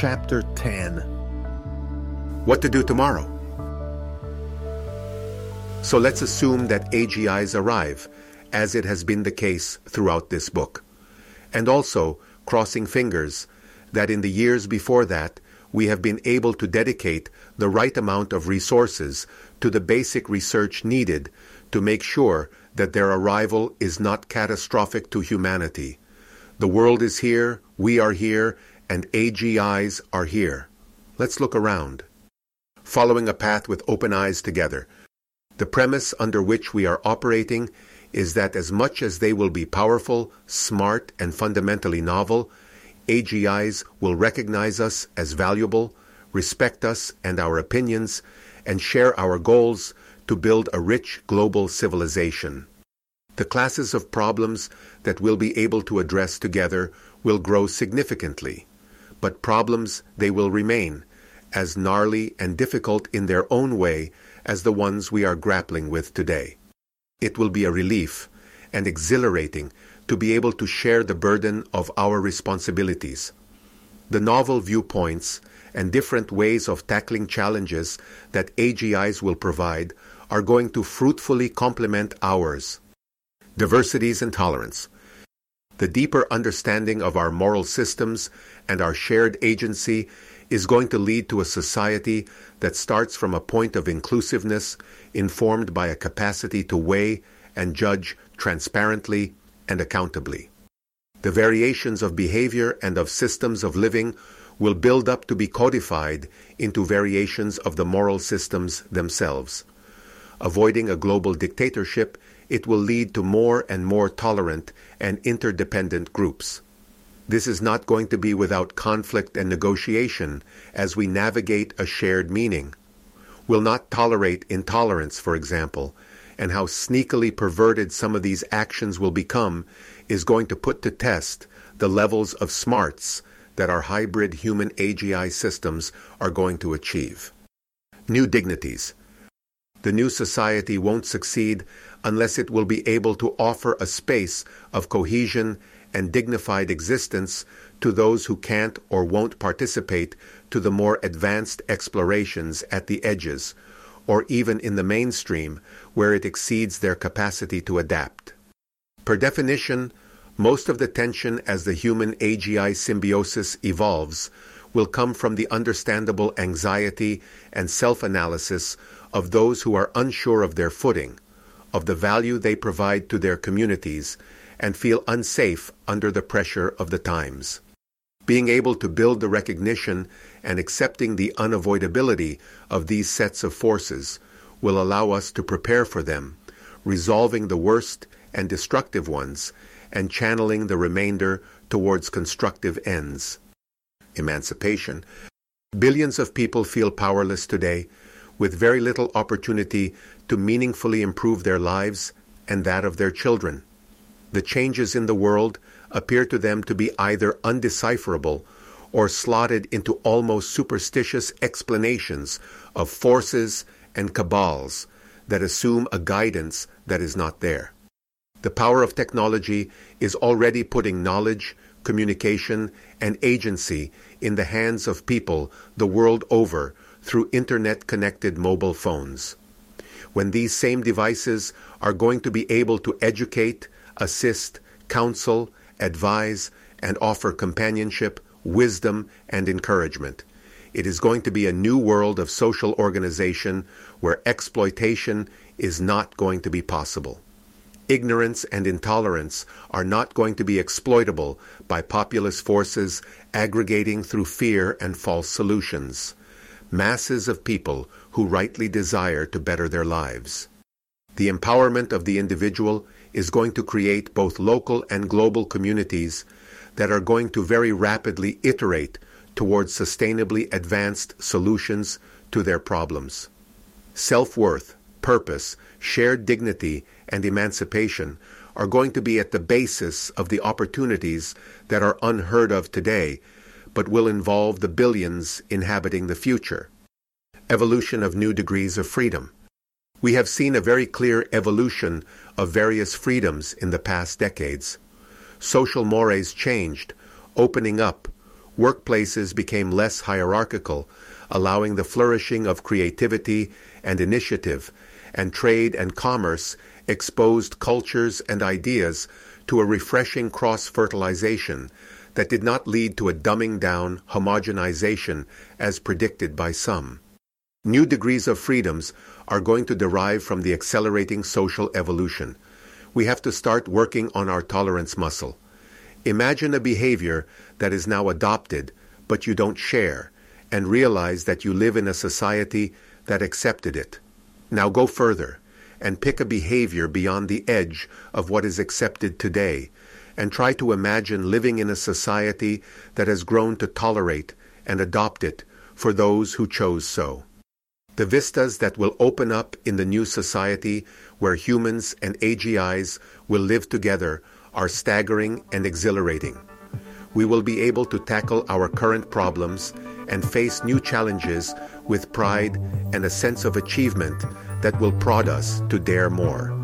Chapter 10 What to do tomorrow? So let's assume that AGIs arrive, as it has been the case throughout this book. And also, crossing fingers, that in the years before that, we have been able to dedicate the right amount of resources to the basic research needed to make sure that their arrival is not catastrophic to humanity. The world is here, we are here, and AGIs are here. Let's look around. Following a path with open eyes together. The premise under which we are operating is that as much as they will be powerful, smart, and fundamentally novel, AGIs will recognize us as valuable, respect us and our opinions, and share our goals to build a rich global civilization. The classes of problems that we'll be able to address together will grow significantly, but problems they will remain, as gnarly and difficult in their own way as the ones we are grappling with today. It will be a relief and exhilarating to be able to share the burden of our responsibilities. The novel viewpoints and different ways of tackling challenges that AGIs will provide are going to fruitfully complement ours. Diversities and tolerance. The deeper understanding of our moral systems and our shared agency is going to lead to a society that starts from a point of inclusiveness informed by a capacity to weigh and judge transparently and accountably. The variations of behavior and of systems of living will build up to be codified into variations of the moral systems themselves. Avoiding a global dictatorship, it will lead to more and more tolerant and interdependent groups. This is not going to be without conflict and negotiation as we navigate a shared meaning. We'll not tolerate intolerance, for example, and how sneakily perverted some of these actions will become is going to put to test the levels of smarts that our hybrid human AGI systems are going to achieve. New dignities. The new society won't succeed unless it will be able to offer a space of cohesion and dignified existence to those who can't or won't participate to the more advanced explorations at the edges, or even in the mainstream where it exceeds their capacity to adapt. Per definition, most of the tension as the human AGI symbiosis evolves will come from the understandable anxiety and self analysis of those who are unsure of their footing, of the value they provide to their communities, and feel unsafe under the pressure of the times. Being able to build the recognition and accepting the unavoidability of these sets of forces will allow us to prepare for them, resolving the worst and destructive ones and channeling the remainder towards constructive ends. Emancipation. Billions of people feel powerless today, with very little opportunity to meaningfully improve their lives and that of their children. The changes in the world appear to them to be either undecipherable or slotted into almost superstitious explanations of forces and cabals that assume a guidance that is not there. The power of technology is already putting knowledge, communication, and agency in the hands of people the world over through internet connected mobile phones. When these same devices are going to be able to educate, assist, counsel, advise, and offer companionship, wisdom, and encouragement. It is going to be a new world of social organization where exploitation is not going to be possible. Ignorance and intolerance are not going to be exploitable by populist forces aggregating through fear and false solutions. Masses of people who rightly desire to better their lives. The empowerment of the individual is going to create both local and global communities that are going to very rapidly iterate towards sustainably advanced solutions to their problems. Self worth, purpose, shared dignity, and emancipation are going to be at the basis of the opportunities that are unheard of today, but will involve the billions inhabiting the future. Evolution of new degrees of freedom. We have seen a very clear evolution of various freedoms in the past decades. Social mores changed, opening up, workplaces became less hierarchical, allowing the flourishing of creativity and initiative, and trade and commerce exposed cultures and ideas to a refreshing cross-fertilization that did not lead to a dumbing down homogenization as predicted by some. New degrees of freedoms are going to derive from the accelerating social evolution. We have to start working on our tolerance muscle. Imagine a behavior that is now adopted, but you don't share, and realize that you live in a society that accepted it. Now go further and pick a behavior beyond the edge of what is accepted today, and try to imagine living in a society that has grown to tolerate and adopt it for those who chose so. The vistas that will open up in the new society where humans and AGIs will live together are staggering and exhilarating. We will be able to tackle our current problems and face new challenges with pride and a sense of achievement that will prod us to dare more.